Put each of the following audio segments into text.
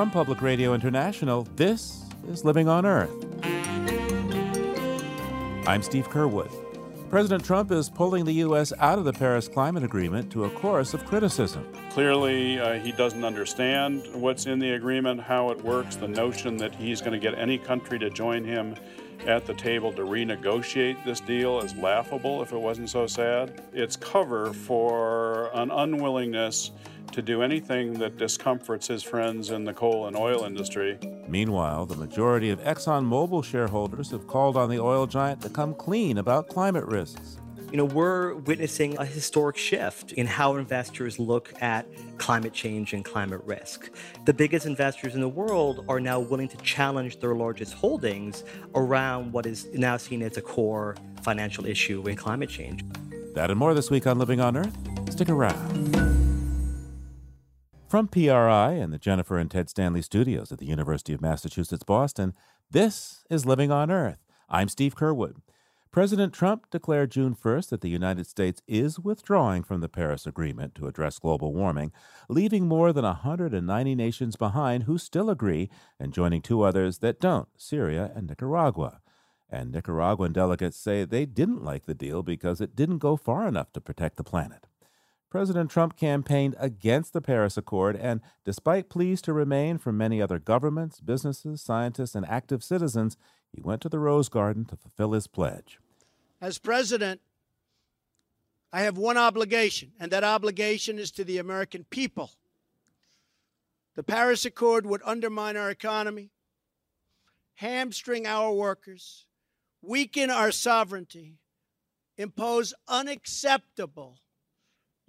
From Public Radio International, this is Living on Earth. I'm Steve Curwood. President Trump is pulling the U.S. out of the Paris Climate Agreement to a chorus of criticism. Clearly, uh, he doesn't understand what's in the agreement, how it works, the notion that he's going to get any country to join him at the table to renegotiate this deal is laughable if it wasn't so sad. It's cover for an unwillingness to do anything that discomforts his friends in the coal and oil industry. Meanwhile, the majority of ExxonMobil shareholders have called on the oil giant to come clean about climate risks. You know, we're witnessing a historic shift in how investors look at climate change and climate risk. The biggest investors in the world are now willing to challenge their largest holdings around what is now seen as a core financial issue in climate change. That and more this week on Living on Earth. Stick around. From PRI and the Jennifer and Ted Stanley studios at the University of Massachusetts Boston, this is Living on Earth. I'm Steve Curwood. President Trump declared June 1st that the United States is withdrawing from the Paris Agreement to address global warming, leaving more than 190 nations behind who still agree and joining two others that don't Syria and Nicaragua. And Nicaraguan delegates say they didn't like the deal because it didn't go far enough to protect the planet. President Trump campaigned against the Paris Accord, and despite pleas to remain from many other governments, businesses, scientists, and active citizens, he went to the Rose Garden to fulfill his pledge. As president, I have one obligation, and that obligation is to the American people. The Paris Accord would undermine our economy, hamstring our workers, weaken our sovereignty, impose unacceptable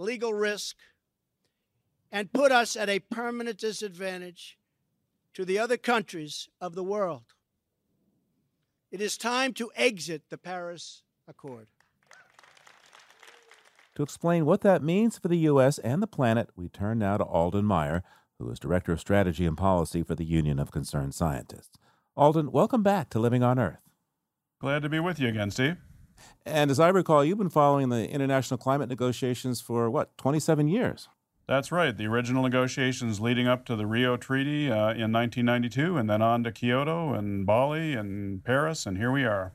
legal risk, and put us at a permanent disadvantage to the other countries of the world. It is time to exit the Paris Accord. To explain what that means for the U.S. and the planet, we turn now to Alden Meyer, who is Director of Strategy and Policy for the Union of Concerned Scientists. Alden, welcome back to Living on Earth. Glad to be with you again, Steve. And as I recall, you've been following the international climate negotiations for what, 27 years? That's right. The original negotiations leading up to the Rio Treaty uh, in 1992, and then on to Kyoto and Bali and Paris, and here we are.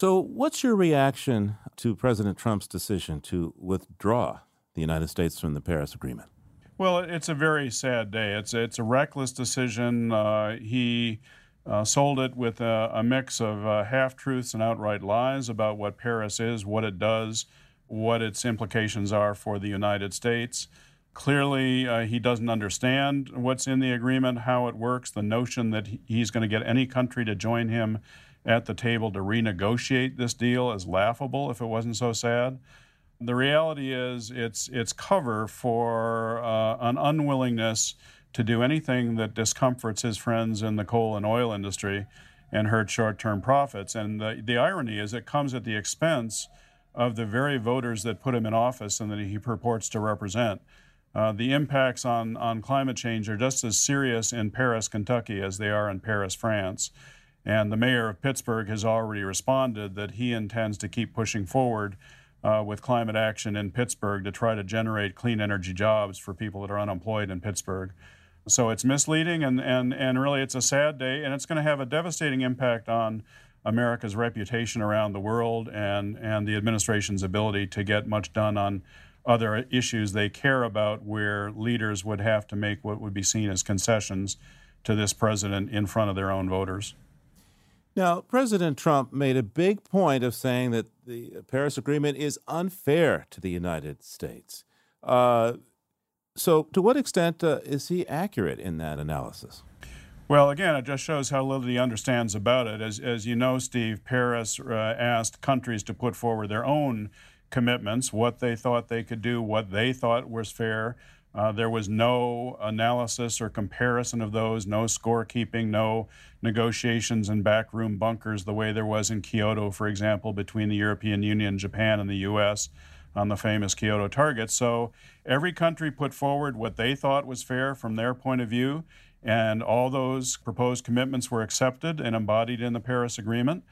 So, what's your reaction to President Trump's decision to withdraw the United States from the Paris Agreement? Well, it's a very sad day. It's it's a reckless decision. Uh, he uh, sold it with a, a mix of uh, half truths and outright lies about what Paris is, what it does, what its implications are for the United States. Clearly, uh, he doesn't understand what's in the agreement, how it works, the notion that he's going to get any country to join him at the table to renegotiate this deal is laughable if it wasn't so sad. The reality is, it's, it's cover for uh, an unwillingness to do anything that discomforts his friends in the coal and oil industry and hurt short term profits. And the, the irony is, it comes at the expense of the very voters that put him in office and that he purports to represent. Uh, the impacts on, on climate change are just as serious in Paris, Kentucky, as they are in Paris, France. And the mayor of Pittsburgh has already responded that he intends to keep pushing forward uh, with climate action in Pittsburgh to try to generate clean energy jobs for people that are unemployed in Pittsburgh. So it's misleading, and, and, and really it's a sad day, and it's going to have a devastating impact on America's reputation around the world and, and the administration's ability to get much done on other issues they care about, where leaders would have to make what would be seen as concessions to this president in front of their own voters. Now, President Trump made a big point of saying that the Paris Agreement is unfair to the United States. Uh, so, to what extent uh, is he accurate in that analysis? Well, again, it just shows how little he understands about it. As, as you know, Steve, Paris uh, asked countries to put forward their own commitments, what they thought they could do, what they thought was fair. Uh, there was no analysis or comparison of those, no scorekeeping, no negotiations in backroom bunkers the way there was in Kyoto, for example, between the European Union, Japan, and the U.S on the famous Kyoto targets. So every country put forward what they thought was fair from their point of view, and all those proposed commitments were accepted and embodied in the Paris Agreement,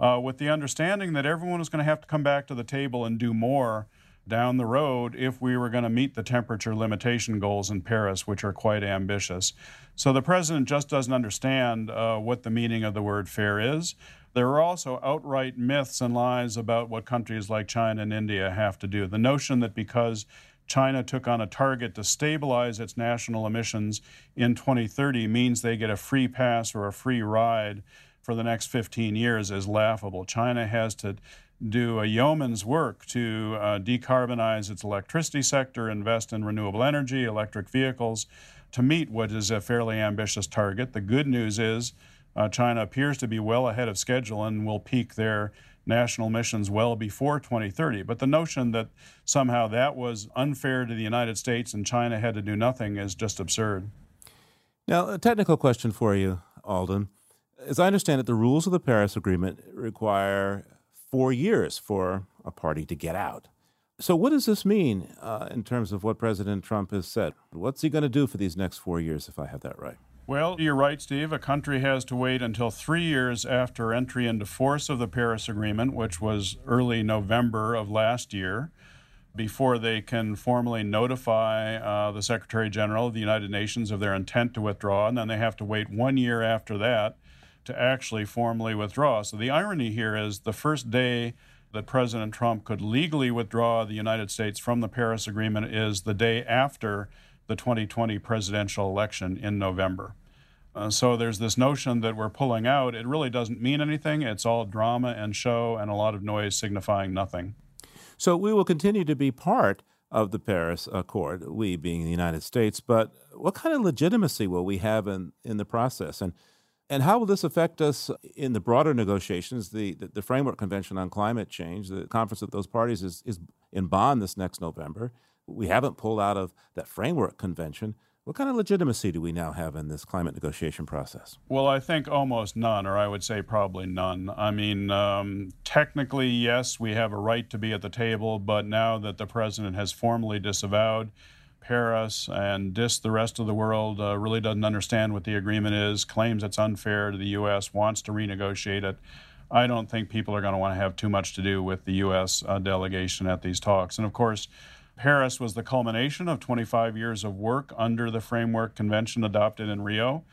uh, with the understanding that everyone was going to have to come back to the table and do more down the road if we were going to meet the temperature limitation goals in Paris, which are quite ambitious. So the president just doesn't understand uh, what the meaning of the word fair is. There are also outright myths and lies about what countries like China and India have to do. The notion that because China took on a target to stabilize its national emissions in 2030 means they get a free pass or a free ride for the next 15 years is laughable. China has to do a yeoman's work to uh, decarbonize its electricity sector, invest in renewable energy, electric vehicles, to meet what is a fairly ambitious target. The good news is uh, China appears to be well ahead of schedule and will peak their national emissions well before 2030. But the notion that somehow that was unfair to the United States and China had to do nothing is just absurd. Now, a technical question for you, Alden. As I understand it, the rules of the Paris Agreement require four years for a party to get out. So, what does this mean uh, in terms of what President Trump has said? What's he going to do for these next four years, if I have that right? Well, you're right, Steve. A country has to wait until three years after entry into force of the Paris Agreement, which was early November of last year, before they can formally notify uh, the Secretary General of the United Nations of their intent to withdraw. And then they have to wait one year after that to actually formally withdraw. So the irony here is the first day that President Trump could legally withdraw the United States from the Paris Agreement is the day after the 2020 presidential election in November. Uh, so there's this notion that we're pulling out. It really doesn't mean anything. It's all drama and show and a lot of noise signifying nothing. So we will continue to be part of the Paris Accord, we being the United States, but what kind of legitimacy will we have in, in the process? And and how will this affect us in the broader negotiations? The, the, the, Framework Convention on Climate Change, the conference of those parties is, is in Bonn this next November. We haven't pulled out of that Framework Convention. What kind of legitimacy do we now have in this climate negotiation process? Well, I think almost none, or I would say probably none. I mean, um, technically, yes, we have a right to be at the table, but now that the president has formally disavowed Paris and diss the rest of the world, uh, really doesn't understand what the agreement is, claims it's unfair to the U.S., wants to renegotiate it. I don't think people are going to want to have too much to do with the U.S. Uh, delegation at these talks. And of course, Paris was the culmination of 25 years of work under the Framework Convention adopted in Rio.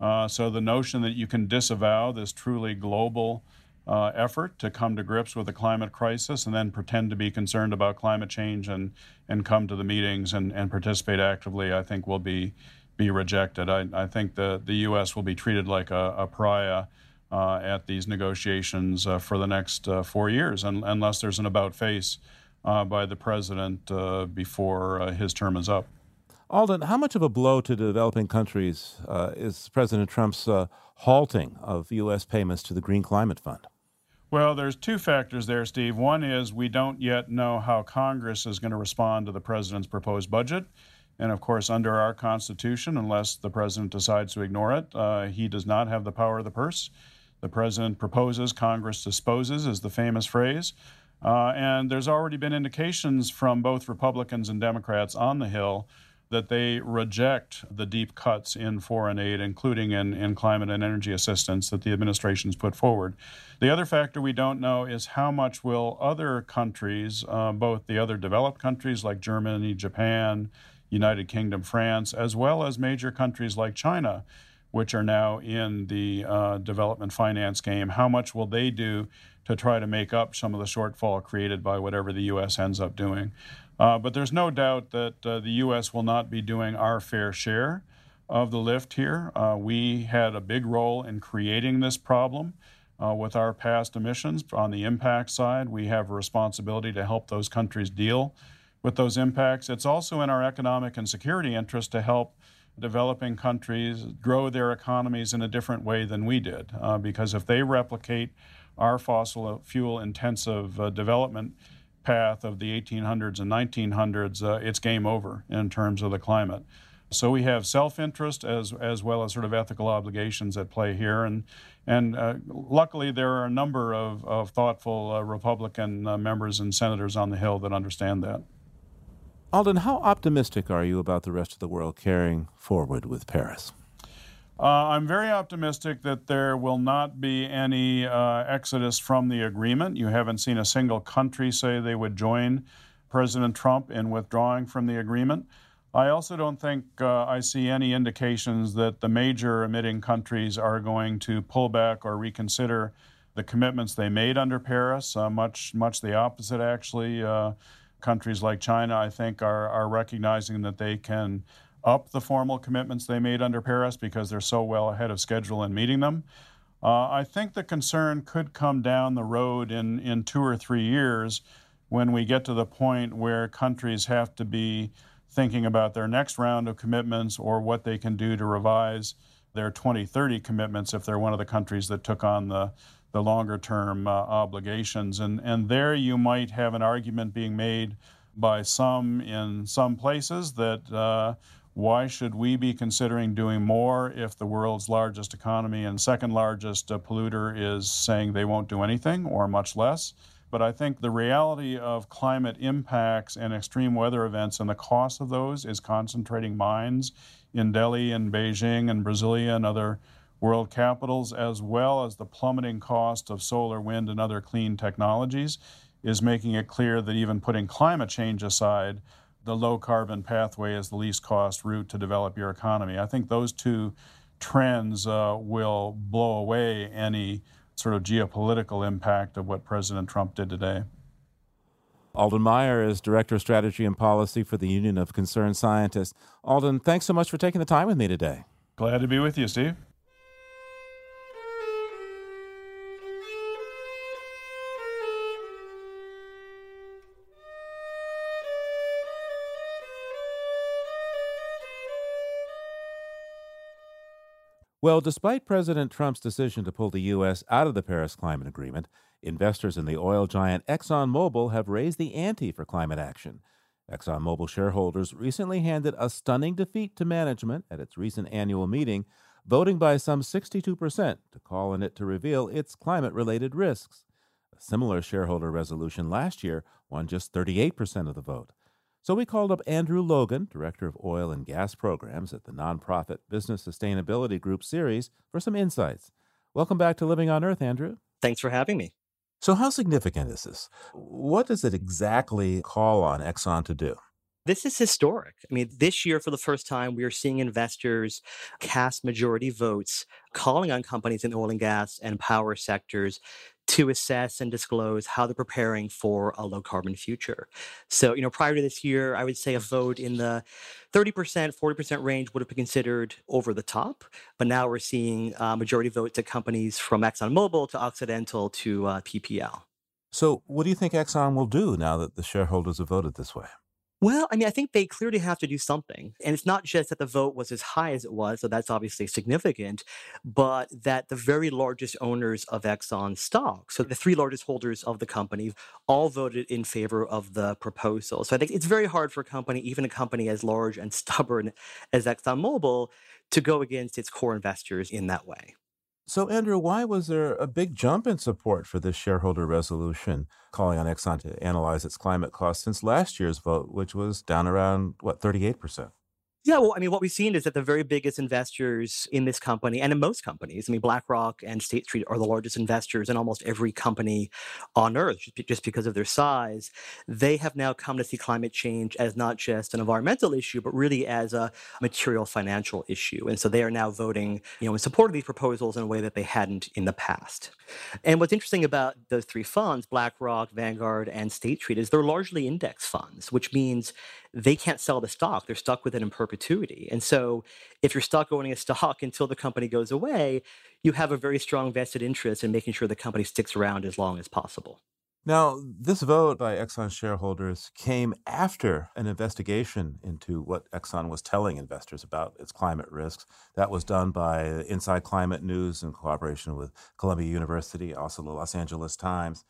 Uh, so the notion that you can disavow this truly global uh, effort to come to grips with the climate crisis and then pretend to be concerned about climate change and, and come to the meetings and, and participate actively, I think will be, be rejected. I, I think the, the U.S. will be treated like a, a pariah uh, at these negotiations uh, for the next uh, four years, un- unless there's an about face uh, by the president uh, before his term is up. Alden, how much of a blow to developing countries is President Trump's halting of U.S. payments to the Green Climate Fund? Well, there's two factors there, Steve. One is we don't yet know how Congress is going to respond to the president's proposed budget. And of course, under our Constitution, unless the president decides to ignore it, uh, he does not have the power of the purse. The president proposes, Congress disposes, is the famous phrase. Uh, and there's already been indications from both Republicans and Democrats on the Hill that they reject the deep cuts in foreign aid, including in, in climate and energy assistance that the administration's put forward. The other factor we don't know is how much will other countries, uh, both the other developed countries like Germany, Japan, United Kingdom, France, as well as major countries like China, which are now in the uh, development finance game, how much will they do to try to make up some of the shortfall created by whatever the U.S. ends up doing? Uh, but there's no doubt that uh, the U.S. will not be doing our fair share of the lift here. Uh, we had a big role in creating this problem uh, with our past emissions. On the impact side, we have a responsibility to help those countries deal with those impacts. It's also in our economic and security interest to help developing countries grow their economies in a different way than we did. Uh, because if they replicate our fossil fuel intensive uh, development, path of the 1800s and 1900s, uh, it's game over in terms of the climate. So we have self-interest as as well as sort of ethical obligations at play here, and and uh, luckily there are a number of, of thoughtful uh, Republican uh, members and senators on the Hill that understand that. Alden, how optimistic are you about the rest of the world carrying forward with Paris? Uh, I'm very optimistic that there will not be any uh, exodus from the agreement. You haven't seen a single country say they would join President Trump in withdrawing from the agreement. I also don't think uh, I see any indications that the major emitting countries are going to pull back or reconsider the commitments they made under Paris. Uh, much, much the opposite, actually. Uh, countries like China, I think, are, are recognizing that they can up the formal commitments they made under Paris because they're so well ahead of schedule in meeting them. Uh, I think the concern could come down the road in, in two or three years when we get to the point where countries have to be thinking about their next round of commitments or what they can do to revise their 2030 commitments if they're one of the countries that took on the, the longer term uh, obligations. And, and there you might have an argument being made by some in some places that uh, why should we be considering doing more if the world's largest economy and second largest uh, polluter is saying they won't do anything or much less? But I think the reality of climate impacts and extreme weather events and the cost of those is concentrating minds in Delhi and Beijing and Brasilia and other world capitals, as well as the plummeting cost of solar, wind, and other clean technologies, is making it clear that even putting climate change aside, the low carbon pathway is the least cost route to develop your economy. I think those two trends uh, will blow away any sort of geopolitical impact of what President Trump did today. Alden Meyer is Director of Strategy and Policy for the Union of Concerned Scientists. Alden, thanks so much for taking the time with me today. Glad to be with you, Steve. Well, despite President Trump's decision to pull the U.S. out of the Paris Climate Agreement, investors in the oil giant ExxonMobil have raised the ante for climate action. ExxonMobil shareholders recently handed a stunning defeat to management at its recent annual meeting, voting by some 62% to call on it to reveal its climate related risks. A similar shareholder resolution last year won just 38% of the vote. So we called up Andrew Logan, Director of Oil and Gas Programs at the nonprofit Business Sustainability Group Ceres, for some insights. Welcome back to Living on Earth, Andrew. Thanks for having me. So, how significant is this? What does it exactly call on Exxon to do? This is historic. I mean, this year, for the first time, we are seeing investors cast majority votes calling on companies in the oil and gas and power sectors to assess and disclose how they're preparing for a low carbon future. So, you know, prior to this year, I would say a vote in the 30%, 40% range would have been considered over the top. But now we're seeing uh, majority votes at companies from ExxonMobil to Occidental to uh, PPL. So, what do you think Exxon will do now that the shareholders have voted this way? Well, I mean, I think they clearly have to do something. And it's not just that the vote was as high as it was, so that's obviously significant, but that the very largest owners of Exxon stock, so the three largest holders of the company, all voted in favor of the proposal. So I think it's very hard for a company, even a company as large and stubborn as ExxonMobil, to go against its core investors in that way. So, Andrew, why was there a big jump in support for this shareholder resolution calling on Exxon to analyze its climate costs since last year's vote, which was down around, what, 38%? Yeah, well, I mean, what we've seen is that the very biggest investors in this company and in most companies, I mean, BlackRock and State Street are the largest investors in almost every company on earth just because of their size. They have now come to see climate change as not just an environmental issue, but really as a material financial issue. And so they are now voting, you know, in support of these proposals in a way that they hadn't in the past. And what's interesting about those three funds, BlackRock, Vanguard, and State Street, is they're largely index funds, which means they can't sell the stock. They're stuck with it in perpetuity. And so if you're stuck owning a stock until the company goes away, you have a very strong vested interest in making sure the company sticks around as long as possible. Now, this vote by Exxon shareholders came after an investigation into what Exxon was telling investors about its climate risks. That was done by Inside Climate News in cooperation with Columbia University, also the Los Angeles Times.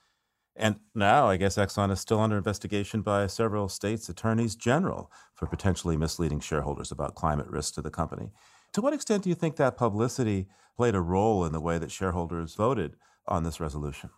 And now I guess Exxon is still under investigation by several states' attorneys general for potentially misleading shareholders about climate risks to the company. To what extent do you think that publicity played a role in the way that shareholders voted on this resolution?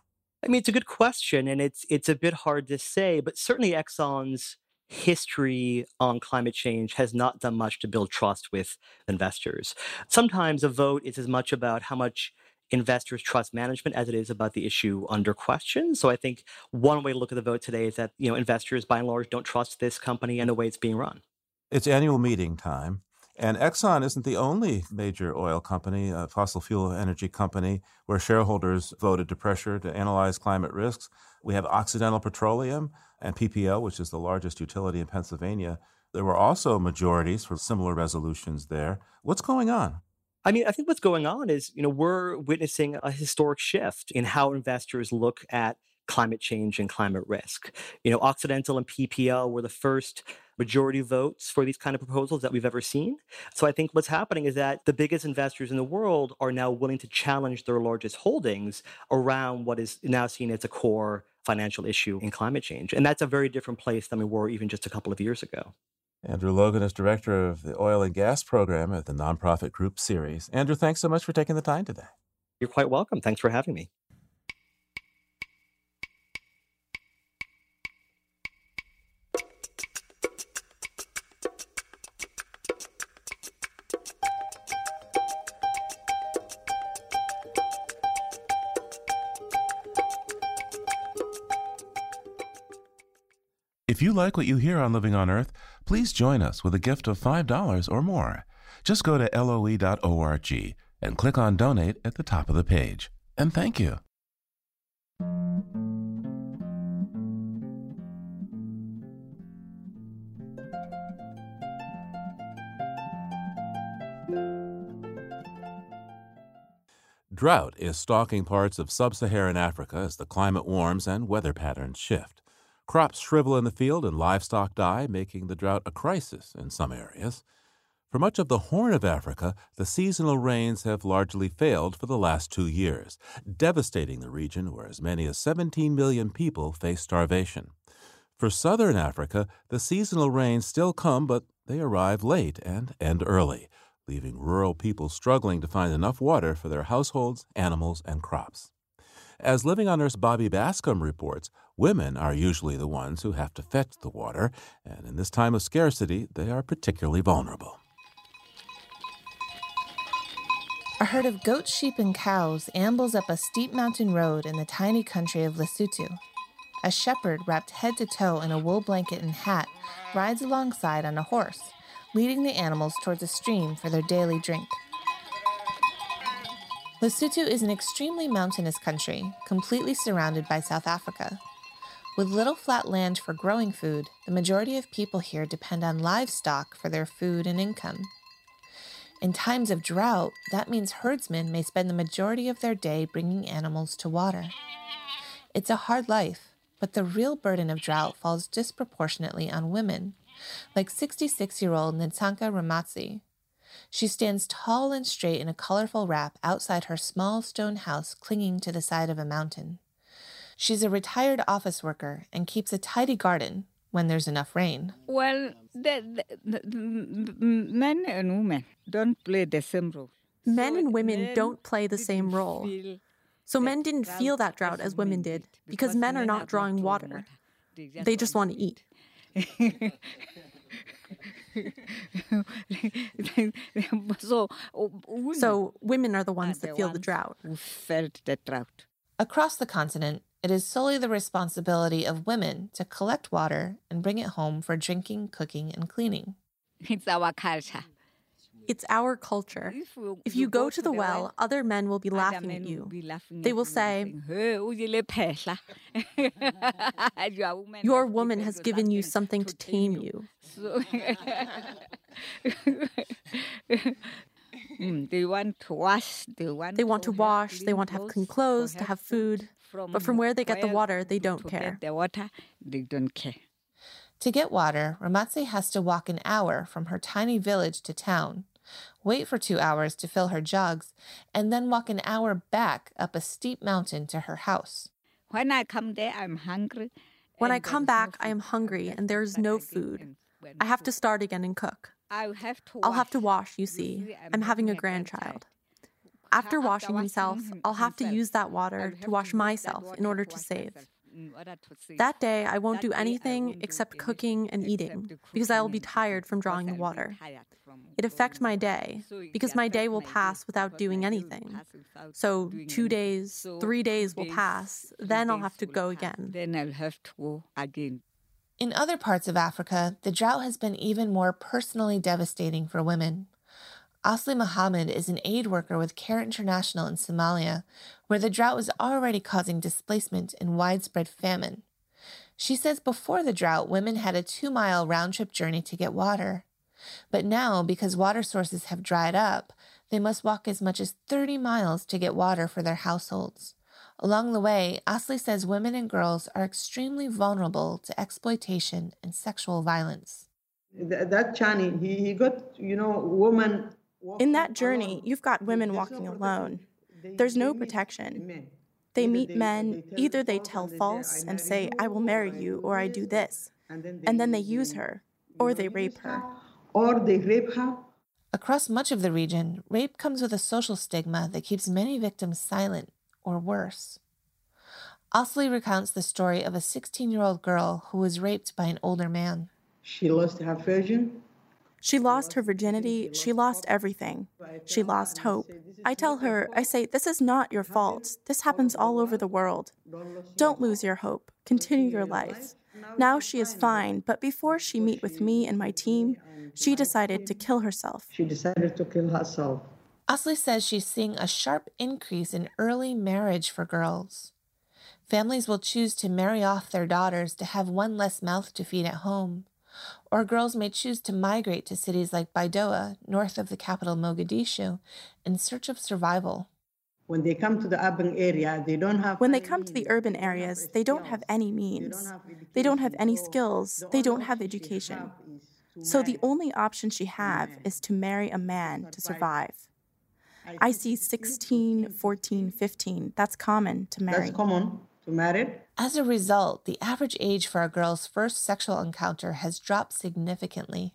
I mean, it's a good question, and it's it's a bit hard to say, but certainly Exxon's history on climate change has not done much to build trust with investors. Sometimes a vote is as much about how much investors' trust management as it is about the issue under question. So I think one way to look at the vote today is that you know investors, by and large, don't trust this company and the way it's being run. It's annual meeting time. And Exxon isn't the only major oil company, a fossil fuel energy company, where shareholders voted to pressure to analyze climate risks. We have Occidental Petroleum and PPL, which is the largest utility in Pennsylvania. There were also majorities for similar resolutions there. What's going on? I mean, I think what's going on is, you know, we're witnessing a historic shift in how investors look at climate change and climate risk. You know, Occidental and PPL were the first majority votes for these kind of proposals that we've ever seen. So I think what's happening is that the biggest investors in the world are now willing to challenge their largest holdings around what is now seen as a core financial issue in climate change. And that's a very different place than we were even just a couple of years ago. Andrew Logan is director of the oil and gas program at the nonprofit group Ceres. Andrew, thanks so much for taking the time today. You're quite welcome. Thanks for having me. If you like what you hear on Living on Earth, please join us with a gift of $5 or more. Just go to loe.org and click on Donate at the top of the page. And thank you. Drought is stalking parts of sub Saharan Africa as the climate warms and weather patterns shift. Crops shrivel in the field and livestock die, making the drought a crisis in some areas. For much of the Horn of Africa, the seasonal rains have largely failed for the last two years, devastating the region where as many as 17 million people face starvation. For southern Africa, the seasonal rains still come, but they arrive late and end early, leaving rural people struggling to find enough water for their households, animals, and crops. As Living on Earth's Bobby Bascomb reports, women are usually the ones who have to fetch the water, and in this time of scarcity, they are particularly vulnerable. A herd of goats, sheep, and cows ambles up a steep mountain road in the tiny country of Lesotho. A shepherd, wrapped head to toe in a wool blanket and hat, rides alongside on a horse, leading the animals towards a stream for their daily drink. Lesotho is an extremely mountainous country, completely surrounded by South Africa. With little flat land for growing food, the majority of people here depend on livestock for their food and income. In times of drought, that means herdsmen may spend the majority of their day bringing animals to water. It's a hard life, but the real burden of drought falls disproportionately on women, like 66 year old Nitsanka Ramatsi. She stands tall and straight in a colorful wrap outside her small stone house clinging to the side of a mountain. She's a retired office worker and keeps a tidy garden when there's enough rain. Well, the, the, the, men and women don't play the same role. Men and women don't play the same role. So men didn't feel that drought as women did because men are not drawing water. They just want to eat. so, oh, so women are the ones that feel the drought. Who felt the drought. Across the continent, it is solely the responsibility of women to collect water and bring it home for drinking, cooking, and cleaning. It's our culture. It's our culture. If you go to the well, other men will be laughing at you. They will say, oh, Your woman has given you something to tame you. Mm, they want to wash. They want, they want to wash. They want to have clean clothes, to have food. But from where they get the water, they don't care. The water, they don't care. To get water, Ramatse has to walk an hour from her tiny village to town, wait for two hours to fill her jugs, and then walk an hour back up a steep mountain to her house. When I come there, I'm hungry. When I come back, I am hungry and there's no food. I have to start again and cook. I'll have to I'll have to wash, you see. I'm having a grandchild. After washing himself, mm-hmm, I'll have to use that water to wash myself mm, in order to save. That day, I won't do anything except cooking and eating because I will be tired from drawing the water. It affects my day because my day will pass without doing anything. So, two days, three days will pass, then I'll have to go again. Then I'll have to go again. In other parts of Africa, the drought has been even more personally devastating for women. Asli Mohammed is an aid worker with Care International in Somalia, where the drought was already causing displacement and widespread famine. She says before the drought, women had a two mile round trip journey to get water. But now, because water sources have dried up, they must walk as much as 30 miles to get water for their households. Along the way, Asli says women and girls are extremely vulnerable to exploitation and sexual violence. That Chani, he, he got, you know, woman. In that journey, you've got women walking alone. There's no protection. They meet men, either they tell false and say, I will marry you, or I do this. And then they use her, or they rape her. Or they rape her. Across much of the region, rape comes with a social stigma that keeps many victims silent or worse. Asli recounts the story of a 16 year old girl who was raped by an older man. She lost her virgin. She lost her virginity. She lost everything. She lost hope. I tell her, I say, this is not your fault. This happens all over the world. Don't lose your hope. Continue your life. Now she is fine, but before she meet with me and my team, she decided to kill herself. She decided to kill herself. Asli says she's seeing a sharp increase in early marriage for girls. Families will choose to marry off their daughters to have one less mouth to feed at home. Or girls may choose to migrate to cities like Baidoa, north of the capital Mogadishu, in search of survival. When they come to the urban area, they don't have. When they come to the urban areas, they don't have any means. They don't have any skills. They don't have education. So the only option she have is to marry a man to survive. I see 16, 14, 15. That's common to marry. That's common to marry. As a result, the average age for a girl's first sexual encounter has dropped significantly.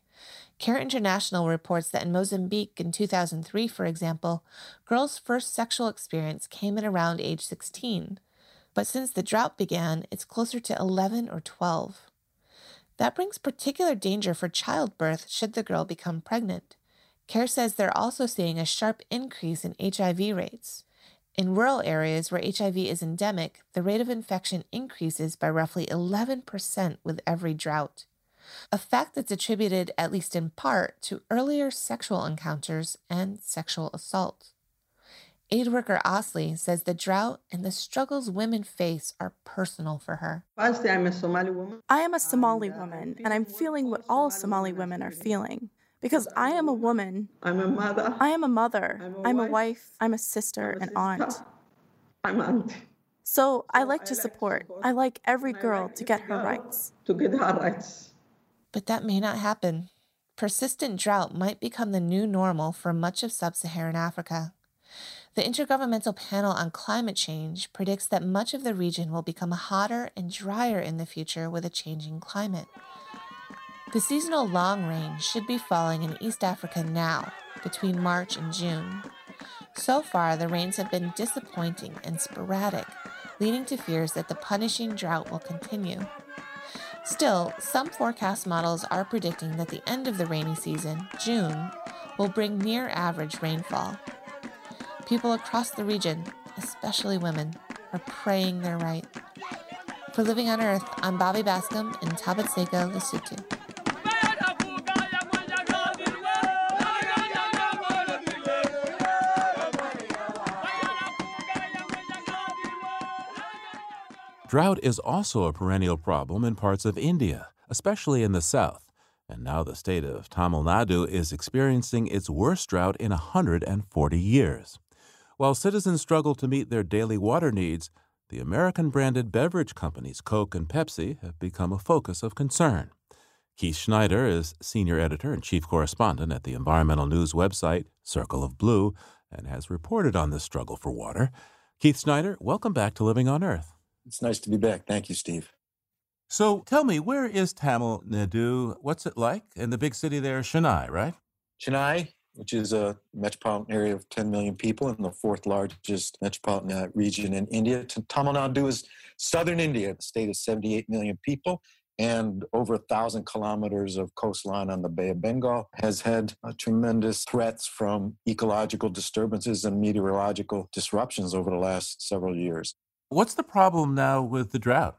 Care International reports that in Mozambique in 2003, for example, girls' first sexual experience came at around age 16. But since the drought began, it's closer to 11 or 12. That brings particular danger for childbirth should the girl become pregnant. CARE says they're also seeing a sharp increase in HIV rates. In rural areas where HIV is endemic, the rate of infection increases by roughly 11% with every drought, a fact that's attributed, at least in part, to earlier sexual encounters and sexual assault. Aid worker Asli says the drought and the struggles women face are personal for her. First, I'm a Somali woman. I am a Somali uh, woman, and I'm feeling what all Somali women are feeling. Because I am a woman. I'm a mother. I am a mother. I'm a, I'm a wife. I'm a sister I'm a and aunt. I'm aunt. So I like to support. I like every girl to get her rights. To get her rights. But that may not happen. Persistent drought might become the new normal for much of sub Saharan Africa. The Intergovernmental Panel on Climate Change predicts that much of the region will become hotter and drier in the future with a changing climate. The seasonal long rain should be falling in East Africa now, between March and June. So far, the rains have been disappointing and sporadic, leading to fears that the punishing drought will continue. Still, some forecast models are predicting that the end of the rainy season, June, will bring near average rainfall. People across the region, especially women, are praying they're right. For Living on Earth, I'm Bobby Bascomb in Tabatsega, Lesotho. Drought is also a perennial problem in parts of India, especially in the south. And now the state of Tamil Nadu is experiencing its worst drought in 140 years. While citizens struggle to meet their daily water needs, the American branded beverage companies Coke and Pepsi have become a focus of concern. Keith Schneider is senior editor and chief correspondent at the environmental news website Circle of Blue and has reported on this struggle for water. Keith Schneider, welcome back to Living on Earth. It's nice to be back. Thank you, Steve. So tell me, where is Tamil Nadu? What's it like? In the big city there, Chennai, right? Chennai which is a metropolitan area of 10 million people and the fourth largest metropolitan uh, region in India. Tamil Nadu is southern India, the state of 78 million people and over a thousand kilometers of coastline on the Bay of Bengal has had uh, tremendous threats from ecological disturbances and meteorological disruptions over the last several years. What's the problem now with the drought?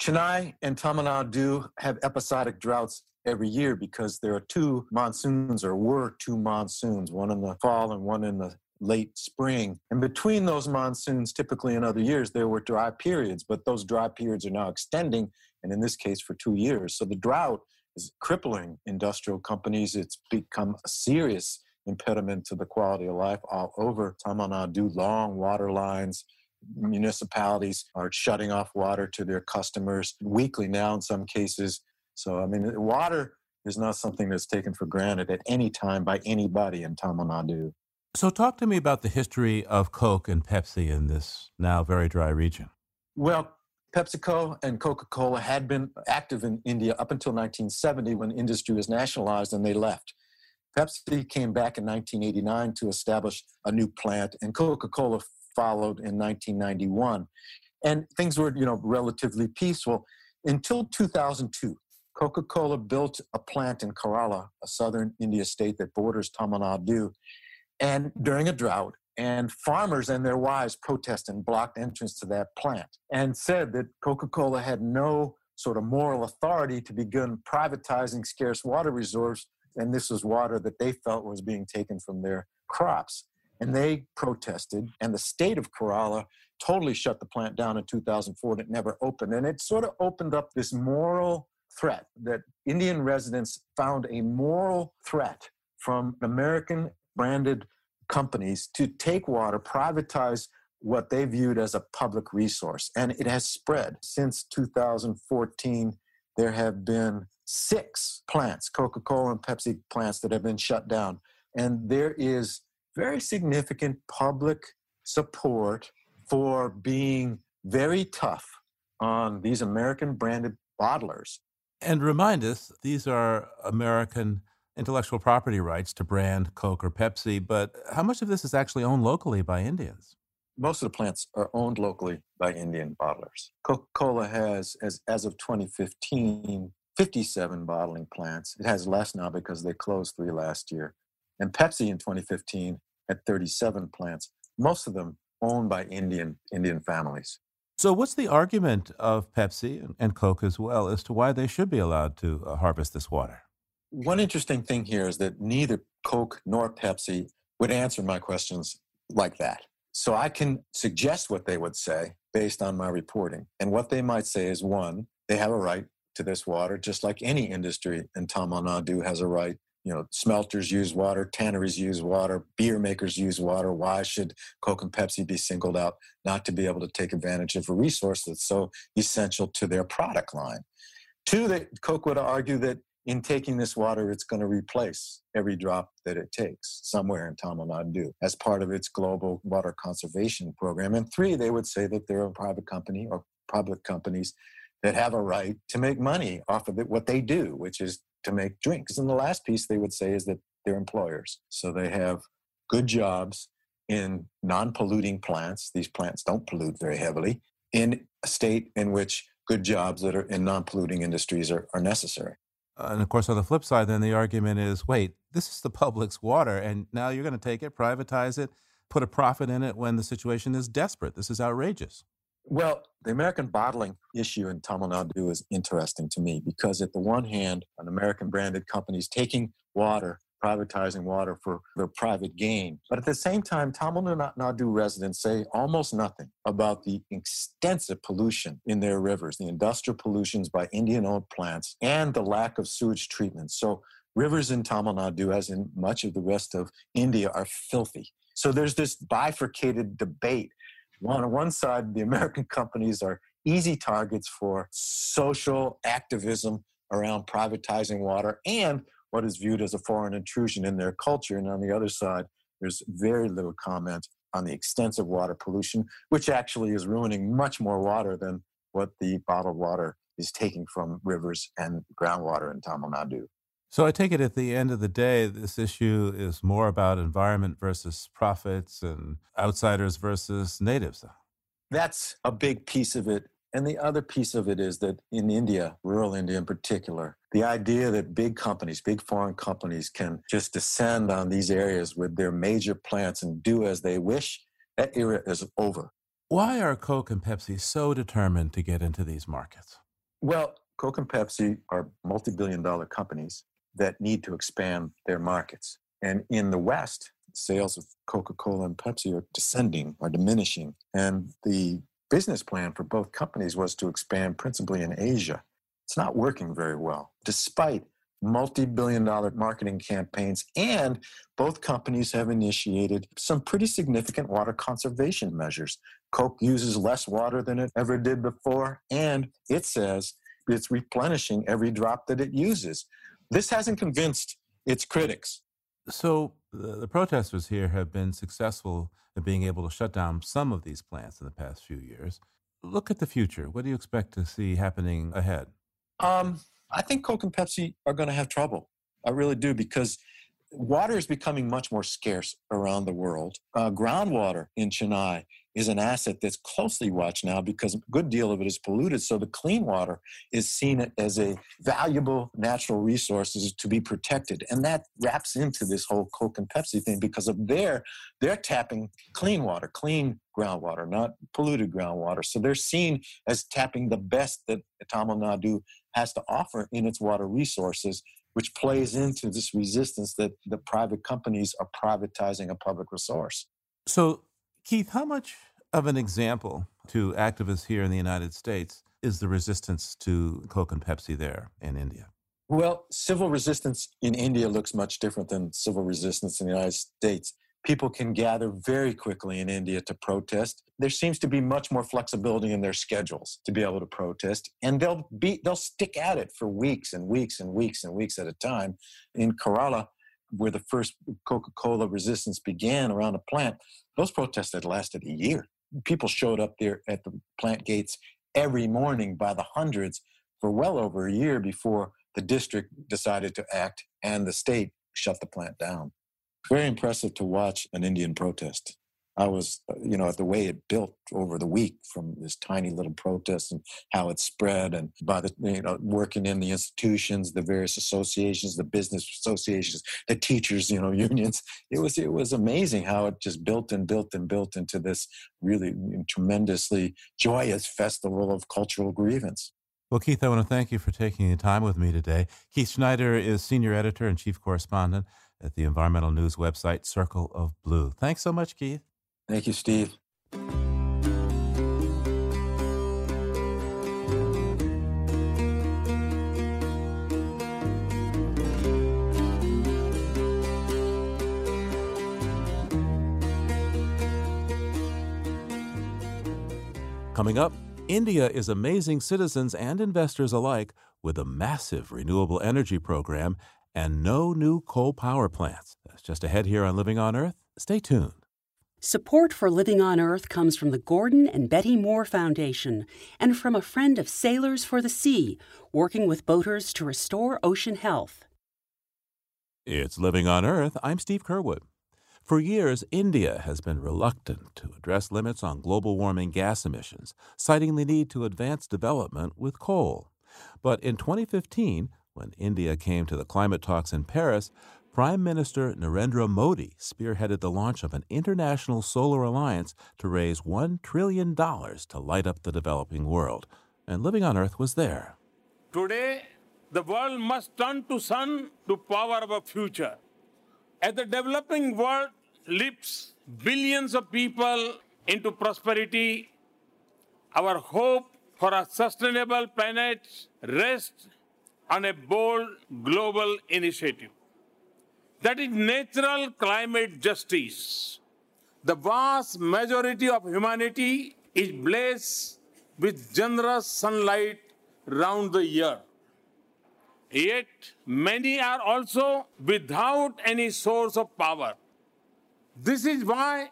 Chennai and Tamil Nadu have episodic droughts every year because there are two monsoons or were two monsoons, one in the fall and one in the late spring. And between those monsoons, typically in other years, there were dry periods, but those dry periods are now extending, and in this case, for two years. So the drought is crippling industrial companies. It's become a serious impediment to the quality of life all over Tamil Nadu, long water lines. Municipalities are shutting off water to their customers weekly now, in some cases. So, I mean, water is not something that's taken for granted at any time by anybody in Tamil Nadu. So, talk to me about the history of Coke and Pepsi in this now very dry region. Well, PepsiCo and Coca Cola had been active in India up until 1970 when industry was nationalized and they left. Pepsi came back in 1989 to establish a new plant, and Coca Cola followed in 1991. And things were, you know, relatively peaceful until 2002. Coca Cola built a plant in Kerala, a southern India state that borders Tamil Nadu, and during a drought, and farmers and their wives protested and blocked entrance to that plant and said that Coca Cola had no sort of moral authority to begin privatizing scarce water reserves. And this was water that they felt was being taken from their crops. And they protested, and the state of Kerala totally shut the plant down in 2004 and it never opened. And it sort of opened up this moral threat that Indian residents found a moral threat from American branded companies to take water, privatize what they viewed as a public resource. And it has spread. Since 2014, there have been six plants, Coca Cola and Pepsi plants, that have been shut down. And there is very significant public support for being very tough on these American branded bottlers. And remind us, these are American intellectual property rights to brand Coke or Pepsi, but how much of this is actually owned locally by Indians? Most of the plants are owned locally by Indian bottlers. Coca Cola has, as, as of 2015, 57 bottling plants. It has less now because they closed three last year. And Pepsi in 2015 had 37 plants, most of them owned by Indian, Indian families. So, what's the argument of Pepsi and Coke as well as to why they should be allowed to uh, harvest this water? one interesting thing here is that neither Coke nor Pepsi would answer my questions like that. So I can suggest what they would say based on my reporting. And what they might say is one, they have a right to this water, just like any industry in Tamil Nadu has a right. You know, smelters use water, tanneries use water, beer makers use water. Why should Coke and Pepsi be singled out not to be able to take advantage of a resource that's so essential to their product line? Two, that Coke would argue that in taking this water, it's going to replace every drop that it takes somewhere in Tamil Nadu as part of its global water conservation program. And three, they would say that they're a private company or public companies that have a right to make money off of it, what they do, which is to make drinks. And the last piece they would say is that they're employers. So they have good jobs in non polluting plants. These plants don't pollute very heavily in a state in which good jobs that are in non polluting industries are, are necessary and of course, on the flip side, then the argument is wait, this is the public's water, and now you're going to take it, privatize it, put a profit in it when the situation is desperate. This is outrageous. Well, the American bottling issue in Tamil Nadu is interesting to me because, at the one hand, an American branded company is taking water privatizing water for their private gain. But at the same time, Tamil Nadu residents say almost nothing about the extensive pollution in their rivers, the industrial pollutions by Indian owned plants, and the lack of sewage treatment. So, rivers in Tamil Nadu, as in much of the rest of India, are filthy. So, there's this bifurcated debate. On one side, the American companies are easy targets for social activism around privatizing water and what is viewed as a foreign intrusion in their culture. And on the other side, there's very little comment on the extensive water pollution, which actually is ruining much more water than what the bottled water is taking from rivers and groundwater in Tamil Nadu. So I take it at the end of the day, this issue is more about environment versus profits and outsiders versus natives. That's a big piece of it. And the other piece of it is that in India, rural India in particular, the idea that big companies, big foreign companies can just descend on these areas with their major plants and do as they wish, that era is over. Why are Coke and Pepsi so determined to get into these markets? Well, Coke and Pepsi are multi billion dollar companies that need to expand their markets. And in the West, sales of Coca Cola and Pepsi are descending, are diminishing. And the business plan for both companies was to expand principally in Asia. It's not working very well, despite multi billion dollar marketing campaigns. And both companies have initiated some pretty significant water conservation measures. Coke uses less water than it ever did before, and it says it's replenishing every drop that it uses. This hasn't convinced its critics. So the, the protesters here have been successful in being able to shut down some of these plants in the past few years. Look at the future. What do you expect to see happening ahead? Um, I think Coke and Pepsi are going to have trouble. I really do because water is becoming much more scarce around the world. Uh, groundwater in Chennai is an asset that's closely watched now because a good deal of it is polluted. So the clean water is seen as a valuable natural resource to be protected. And that wraps into this whole Coke and Pepsi thing because of their they're tapping clean water, clean groundwater, not polluted groundwater. So they're seen as tapping the best that Tamil Nadu has to offer in its water resources which plays into this resistance that the private companies are privatizing a public resource. So Keith, how much of an example to activists here in the United States is the resistance to Coke and Pepsi there in India? Well, civil resistance in India looks much different than civil resistance in the United States. People can gather very quickly in India to protest. There seems to be much more flexibility in their schedules to be able to protest, and they'll be they'll stick at it for weeks and weeks and weeks and weeks at a time. In Kerala, where the first Coca-Cola resistance began around the plant, those protests had lasted a year. People showed up there at the plant gates every morning by the hundreds for well over a year before the district decided to act and the state shut the plant down. Very impressive to watch an Indian protest. I was, uh, you know, at the way it built over the week from this tiny little protest and how it spread, and by the, you know, working in the institutions, the various associations, the business associations, the teachers, you know, unions. It was, it was amazing how it just built and built and built into this really tremendously joyous festival of cultural grievance. Well, Keith, I want to thank you for taking the time with me today. Keith Schneider is senior editor and chief correspondent at the environmental news website Circle of Blue. Thanks so much, Keith. Thank you, Steve. Coming up, India is amazing citizens and investors alike with a massive renewable energy program and no new coal power plants. That's just ahead here on Living on Earth. Stay tuned. Support for Living on Earth comes from the Gordon and Betty Moore Foundation and from a friend of Sailors for the Sea, working with boaters to restore ocean health. It's Living on Earth. I'm Steve Curwood. For years, India has been reluctant to address limits on global warming gas emissions, citing the need to advance development with coal. But in 2015, when India came to the climate talks in Paris, Prime Minister Narendra Modi spearheaded the launch of an international solar alliance to raise $1 trillion to light up the developing world. And Living on Earth was there. Today, the world must turn to sun to power our future. As the developing world lifts billions of people into prosperity, our hope for a sustainable planet rests on a bold global initiative that is natural climate justice. The vast majority of humanity is blessed with generous sunlight round the year. Yet, many are also without any source of power. This is why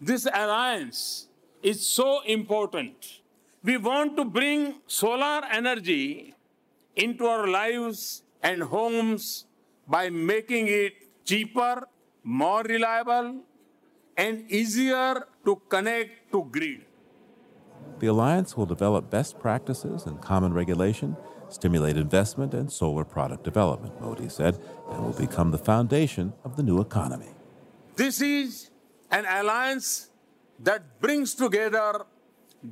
this alliance is so important. We want to bring solar energy into our lives and homes by making it cheaper, more reliable, and easier to connect to grid. The alliance will develop best practices and common regulation, stimulate investment and solar product development, Modi said, and will become the foundation of the new economy. This is an alliance that brings together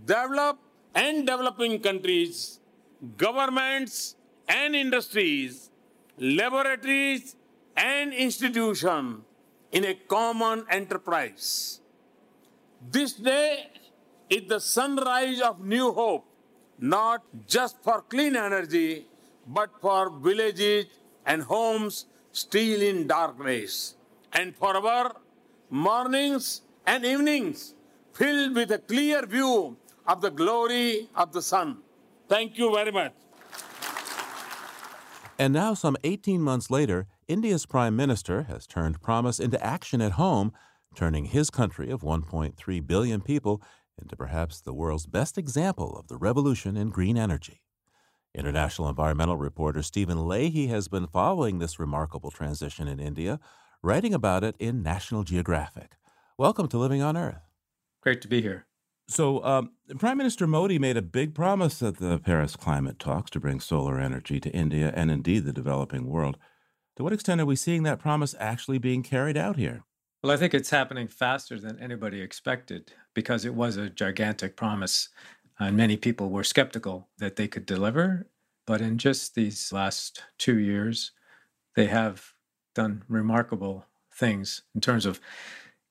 developed and developing countries, governments and industries, laboratories and institutions in a common enterprise. This day is the sunrise of new hope, not just for clean energy, but for villages and homes still in darkness, and for our mornings and evenings filled with a clear view of the glory of the sun. Thank you very much. And now, some 18 months later, India's Prime Minister has turned promise into action at home, turning his country of 1.3 billion people into perhaps the world's best example of the revolution in green energy. International environmental reporter Stephen Leahy has been following this remarkable transition in India, writing about it in National Geographic. Welcome to Living on Earth. Great to be here. So, um, Prime Minister Modi made a big promise at the Paris climate talks to bring solar energy to India and indeed the developing world. To what extent are we seeing that promise actually being carried out here? Well, I think it's happening faster than anybody expected because it was a gigantic promise. And many people were skeptical that they could deliver. But in just these last two years, they have done remarkable things in terms of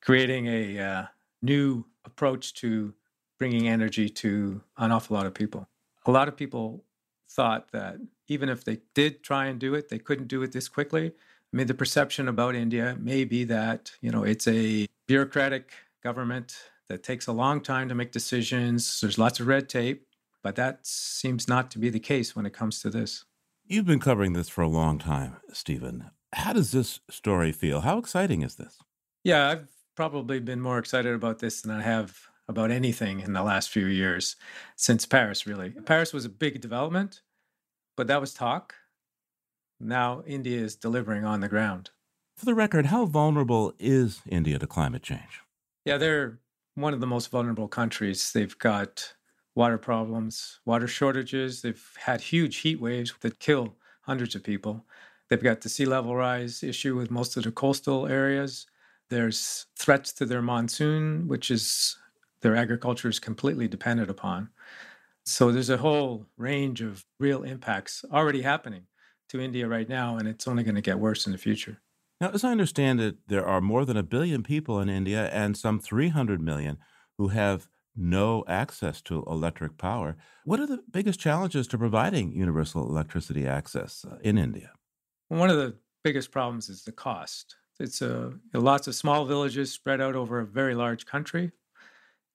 creating a uh, new approach to bringing energy to an awful lot of people. A lot of people thought that even if they did try and do it, they couldn't do it this quickly. I mean, the perception about India may be that, you know, it's a bureaucratic government that takes a long time to make decisions. There's lots of red tape, but that seems not to be the case when it comes to this. You've been covering this for a long time, Stephen. How does this story feel? How exciting is this? Yeah, I've probably been more excited about this than I have about anything in the last few years since Paris, really. Paris was a big development, but that was talk. Now India is delivering on the ground. For the record, how vulnerable is India to climate change? Yeah, they're one of the most vulnerable countries. They've got water problems, water shortages. They've had huge heat waves that kill hundreds of people. They've got the sea level rise issue with most of the coastal areas. There's threats to their monsoon, which is their agriculture is completely dependent upon. So there's a whole range of real impacts already happening to India right now, and it's only going to get worse in the future. Now, as I understand it, there are more than a billion people in India and some 300 million who have no access to electric power. What are the biggest challenges to providing universal electricity access uh, in India? One of the biggest problems is the cost. It's a, uh, lots of small villages spread out over a very large country.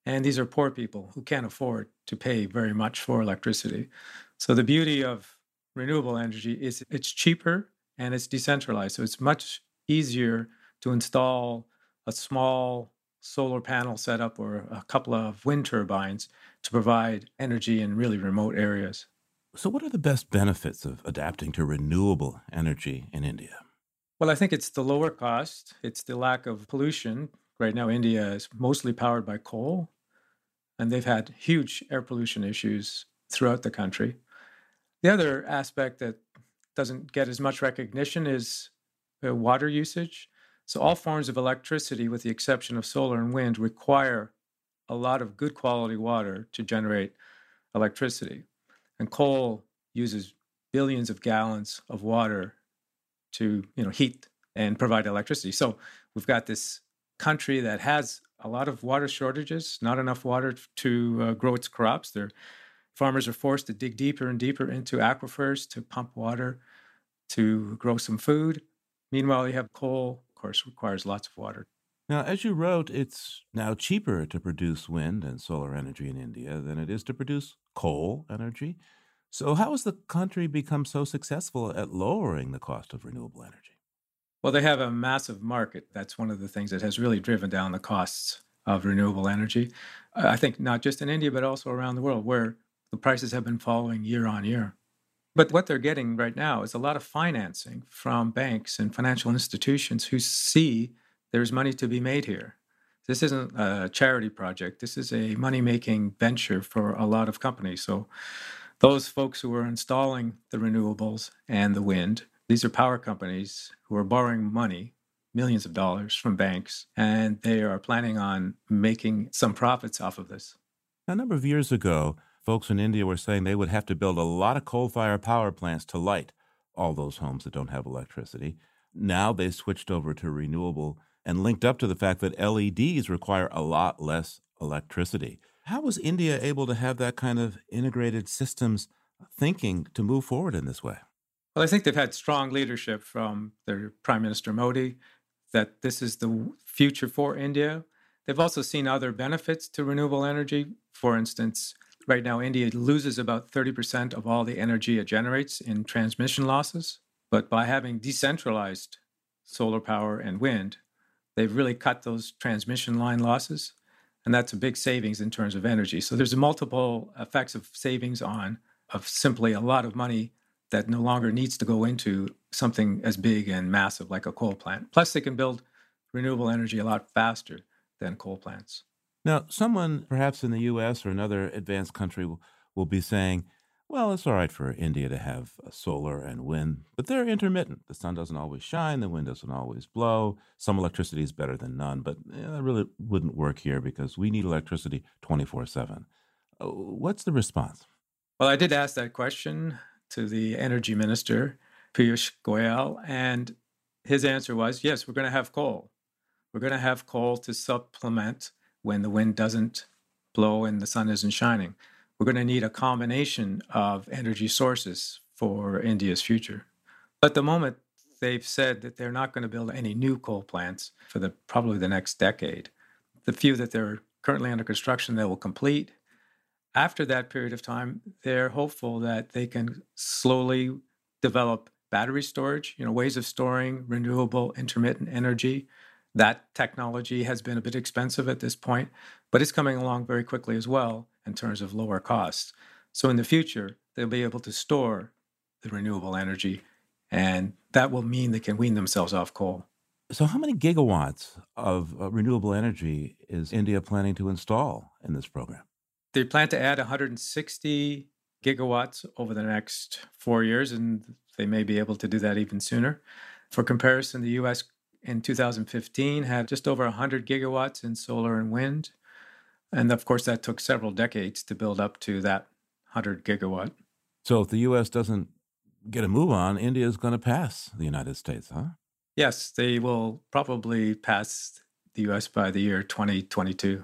And these are poor people who can't afford to pay very much for electricity. So the beauty of renewable energy is it's cheaper and it's decentralized. So it's much easier to install a small solar panel setup or a couple of wind turbines to provide energy in really remote areas. So, what are the best benefits of adapting to renewable energy in India? Well, I think it's the lower cost, it's the lack of pollution. Right now, India is mostly powered by coal, and they've had huge air pollution issues throughout the country. The other aspect that doesn't get as much recognition is uh, water usage. So, all forms of electricity, with the exception of solar and wind, require a lot of good quality water to generate electricity. And coal uses billions of gallons of water to you know, heat and provide electricity. So, we've got this country that has a lot of water shortages, not enough water to uh, grow its crops. Their farmers are forced to dig deeper and deeper into aquifers to pump water to grow some food. Meanwhile, you have coal, of course, requires lots of water. Now, as you wrote, it's now cheaper to produce wind and solar energy in India than it is to produce coal energy. So, how has the country become so successful at lowering the cost of renewable energy? Well, they have a massive market. That's one of the things that has really driven down the costs of renewable energy. Uh, I think not just in India, but also around the world, where the prices have been falling year on year. But what they're getting right now is a lot of financing from banks and financial institutions who see there's money to be made here. This isn't a charity project. This is a money making venture for a lot of companies. So, those folks who are installing the renewables and the wind, these are power companies who are borrowing money, millions of dollars from banks, and they are planning on making some profits off of this. A number of years ago, folks in India were saying they would have to build a lot of coal fired power plants to light all those homes that don't have electricity. Now they switched over to renewable and linked up to the fact that LEDs require a lot less electricity. How was India able to have that kind of integrated systems thinking to move forward in this way? Well, I think they've had strong leadership from their Prime Minister Modi that this is the future for India. They've also seen other benefits to renewable energy. For instance, right now, India loses about 30% of all the energy it generates in transmission losses. But by having decentralized solar power and wind, they've really cut those transmission line losses. And that's a big savings in terms of energy. So there's multiple effects of savings on of simply a lot of money that no longer needs to go into something as big and massive like a coal plant. Plus, they can build renewable energy a lot faster than coal plants. Now, someone perhaps in the U.S. or another advanced country will, will be saying, well, it's all right for India to have solar and wind, but they're intermittent. The sun doesn't always shine, the wind doesn't always blow. Some electricity is better than none, but eh, that really wouldn't work here because we need electricity 24 7. Uh, what's the response? Well, I did ask that question to the energy minister, Piyush Goyal, and his answer was yes, we're going to have coal. We're going to have coal to supplement when the wind doesn't blow and the sun isn't shining we're going to need a combination of energy sources for India's future. But the moment, they've said that they're not going to build any new coal plants for the probably the next decade. The few that they're currently under construction they will complete. After that period of time, they're hopeful that they can slowly develop battery storage, you know, ways of storing renewable intermittent energy. That technology has been a bit expensive at this point, but it's coming along very quickly as well in terms of lower costs. So in the future, they'll be able to store the renewable energy, and that will mean they can wean themselves off coal. So, how many gigawatts of uh, renewable energy is India planning to install in this program? They plan to add 160 gigawatts over the next four years, and they may be able to do that even sooner. For comparison, the US in 2015 had just over 100 gigawatts in solar and wind. And of course, that took several decades to build up to that 100 gigawatt. So if the U.S. doesn't get a move on, India is going to pass the United States, huh? Yes, they will probably pass the U.S. by the year 2022.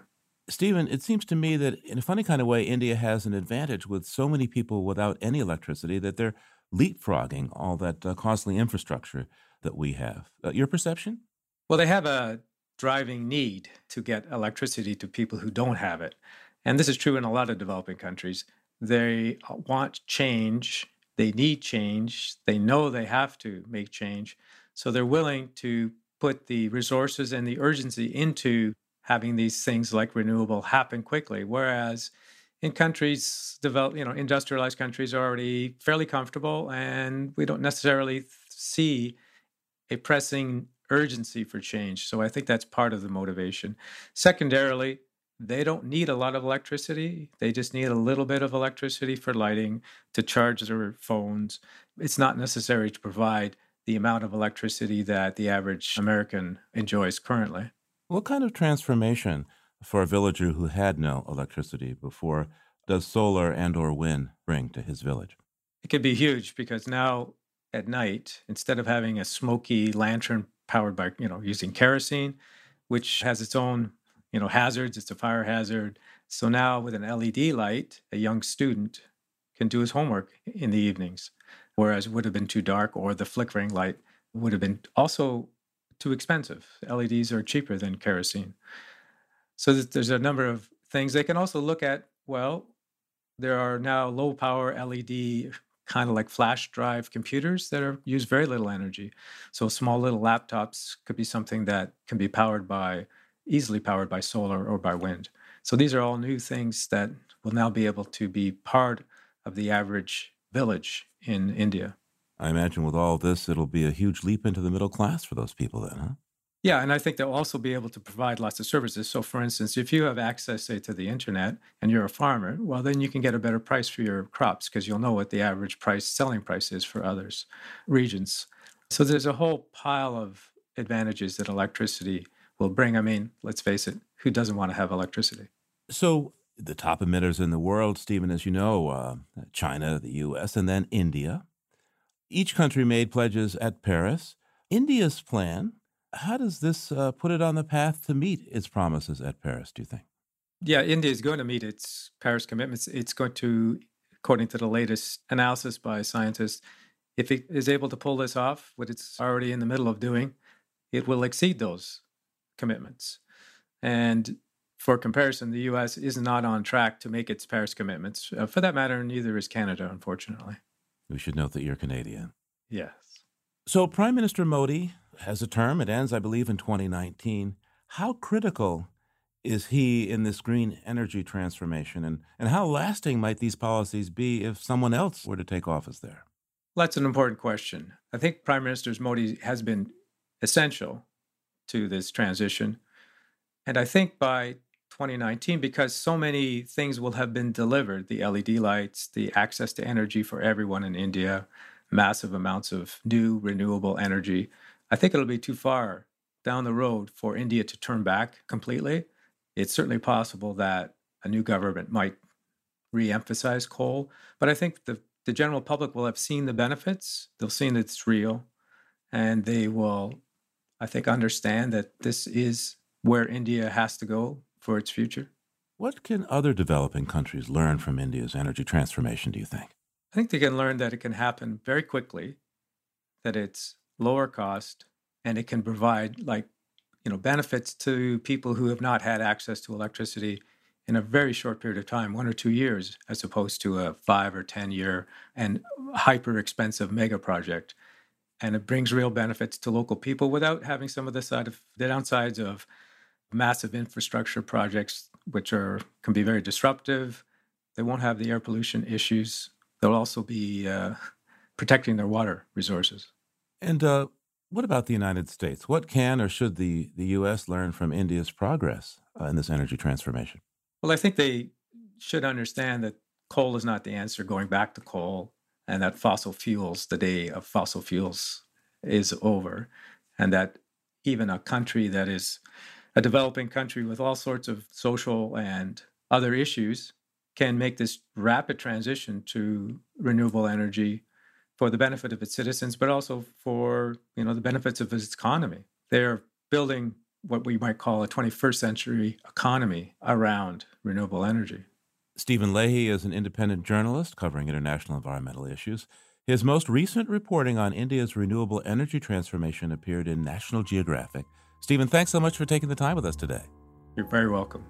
Stephen, it seems to me that in a funny kind of way, India has an advantage with so many people without any electricity that they're leapfrogging all that uh, costly infrastructure that we have. Uh, your perception? Well, they have a driving need to get electricity to people who don't have it. And this is true in a lot of developing countries. They want change, they need change, they know they have to make change. So they're willing to put the resources and the urgency into having these things like renewable happen quickly. Whereas in countries develop, you know, industrialized countries are already fairly comfortable and we don't necessarily see a pressing urgency for change. So I think that's part of the motivation. Secondarily, they don't need a lot of electricity. They just need a little bit of electricity for lighting, to charge their phones. It's not necessary to provide the amount of electricity that the average American enjoys currently. What kind of transformation for a villager who had no electricity before does solar and or wind bring to his village? It could be huge because now at night, instead of having a smoky lantern powered by you know using kerosene, which has its own you know hazards. It's a fire hazard. So now with an LED light, a young student can do his homework in the evenings, whereas it would have been too dark, or the flickering light would have been also too expensive. LEDs are cheaper than kerosene. So there's a number of things. They can also look at, well, there are now low power LED kind of like flash drive computers that are use very little energy. So small little laptops could be something that can be powered by easily powered by solar or by wind. So these are all new things that will now be able to be part of the average village in India. I imagine with all this, it'll be a huge leap into the middle class for those people then, huh? Yeah, and I think they'll also be able to provide lots of services. So, for instance, if you have access, say, to the internet and you're a farmer, well, then you can get a better price for your crops because you'll know what the average price, selling price is for others regions. So, there's a whole pile of advantages that electricity will bring. I mean, let's face it, who doesn't want to have electricity? So, the top emitters in the world, Stephen, as you know, uh, China, the US, and then India. Each country made pledges at Paris. India's plan how does this uh, put it on the path to meet its promises at Paris, do you think? Yeah, India is going to meet its Paris commitments. It's going to, according to the latest analysis by scientists, if it is able to pull this off, what it's already in the middle of doing, it will exceed those commitments. And for comparison, the US is not on track to make its Paris commitments. Uh, for that matter, neither is Canada, unfortunately. We should note that you're Canadian. Yes. So, Prime Minister Modi has a term. It ends, I believe, in 2019. How critical is he in this green energy transformation? And, and how lasting might these policies be if someone else were to take office there? That's an important question. I think Prime Minister Modi has been essential to this transition. And I think by 2019, because so many things will have been delivered the LED lights, the access to energy for everyone in India, massive amounts of new renewable energy. I think it'll be too far down the road for India to turn back completely. It's certainly possible that a new government might re-emphasize coal, but I think the, the general public will have seen the benefits. They'll seen it's real, and they will, I think, understand that this is where India has to go for its future. What can other developing countries learn from India's energy transformation, do you think? I think they can learn that it can happen very quickly, that it's lower cost, and it can provide like you know benefits to people who have not had access to electricity in a very short period of time, one or two years, as opposed to a five or ten year and hyper expensive mega project. And it brings real benefits to local people without having some of the side of the downsides of massive infrastructure projects, which are can be very disruptive. They won't have the air pollution issues. They'll also be uh, protecting their water resources. And uh, what about the United States? What can or should the, the U.S. learn from India's progress uh, in this energy transformation? Well, I think they should understand that coal is not the answer, going back to coal, and that fossil fuels, the day of fossil fuels is over, and that even a country that is a developing country with all sorts of social and other issues can make this rapid transition to renewable energy for the benefit of its citizens, but also for you know the benefits of its economy. They're building what we might call a 21st century economy around renewable energy. Stephen Leahy is an independent journalist covering international environmental issues. His most recent reporting on India's renewable energy transformation appeared in National Geographic. Stephen, thanks so much for taking the time with us today. You're very welcome.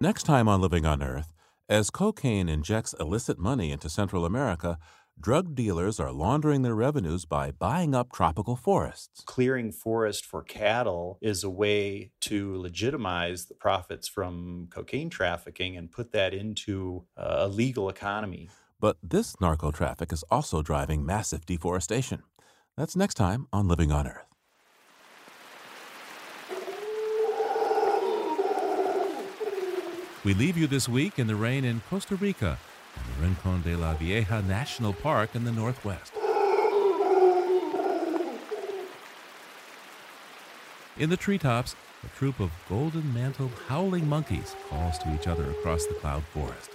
Next time on Living on Earth, as cocaine injects illicit money into Central America, drug dealers are laundering their revenues by buying up tropical forests. Clearing forest for cattle is a way to legitimize the profits from cocaine trafficking and put that into uh, a legal economy. But this narco traffic is also driving massive deforestation. That's next time on Living on Earth. We leave you this week in the rain in Costa Rica and the Rincon de la Vieja National Park in the northwest. In the treetops, a troop of golden mantled howling monkeys calls to each other across the cloud forest.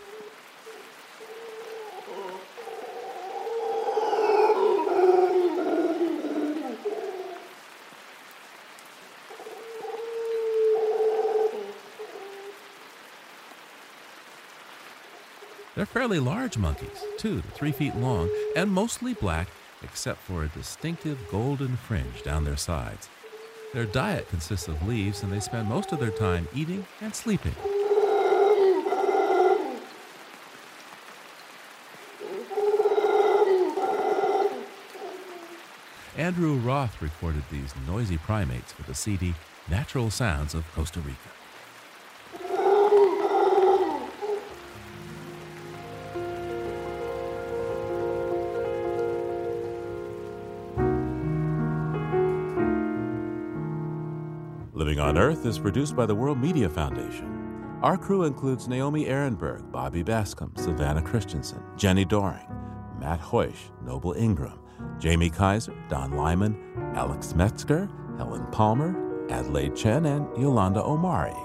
They're fairly large monkeys, two to three feet long, and mostly black, except for a distinctive golden fringe down their sides. Their diet consists of leaves, and they spend most of their time eating and sleeping. Andrew Roth recorded these noisy primates for the CD Natural Sounds of Costa Rica. Living on Earth is produced by the World Media Foundation. Our crew includes Naomi Arenberg, Bobby Bascomb, Savannah Christiansen, Jenni Doering, Matt Hoisch, Noble Ingram, Jaime Kaiser, Don Lyman, Alex Metzger, Helen Palmer, Adelaide Chen, and Yolanda Omari.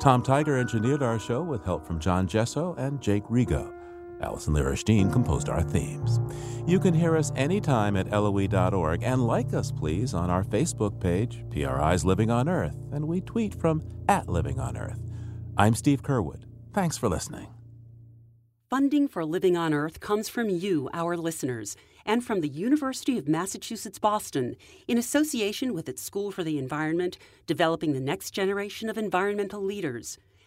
Tom Tiger engineered our show with help from John Gesso and Jake Rego. Allison Lierstein composed our themes. You can hear us anytime at LOE.org and like us, please, on our Facebook page, PRI's Living on Earth, and we tweet from at Living on Earth. I'm Steve Curwood. Thanks for listening. Funding for Living on Earth comes from you, our listeners, and from the University of Massachusetts Boston, in association with its School for the Environment, developing the next generation of environmental leaders,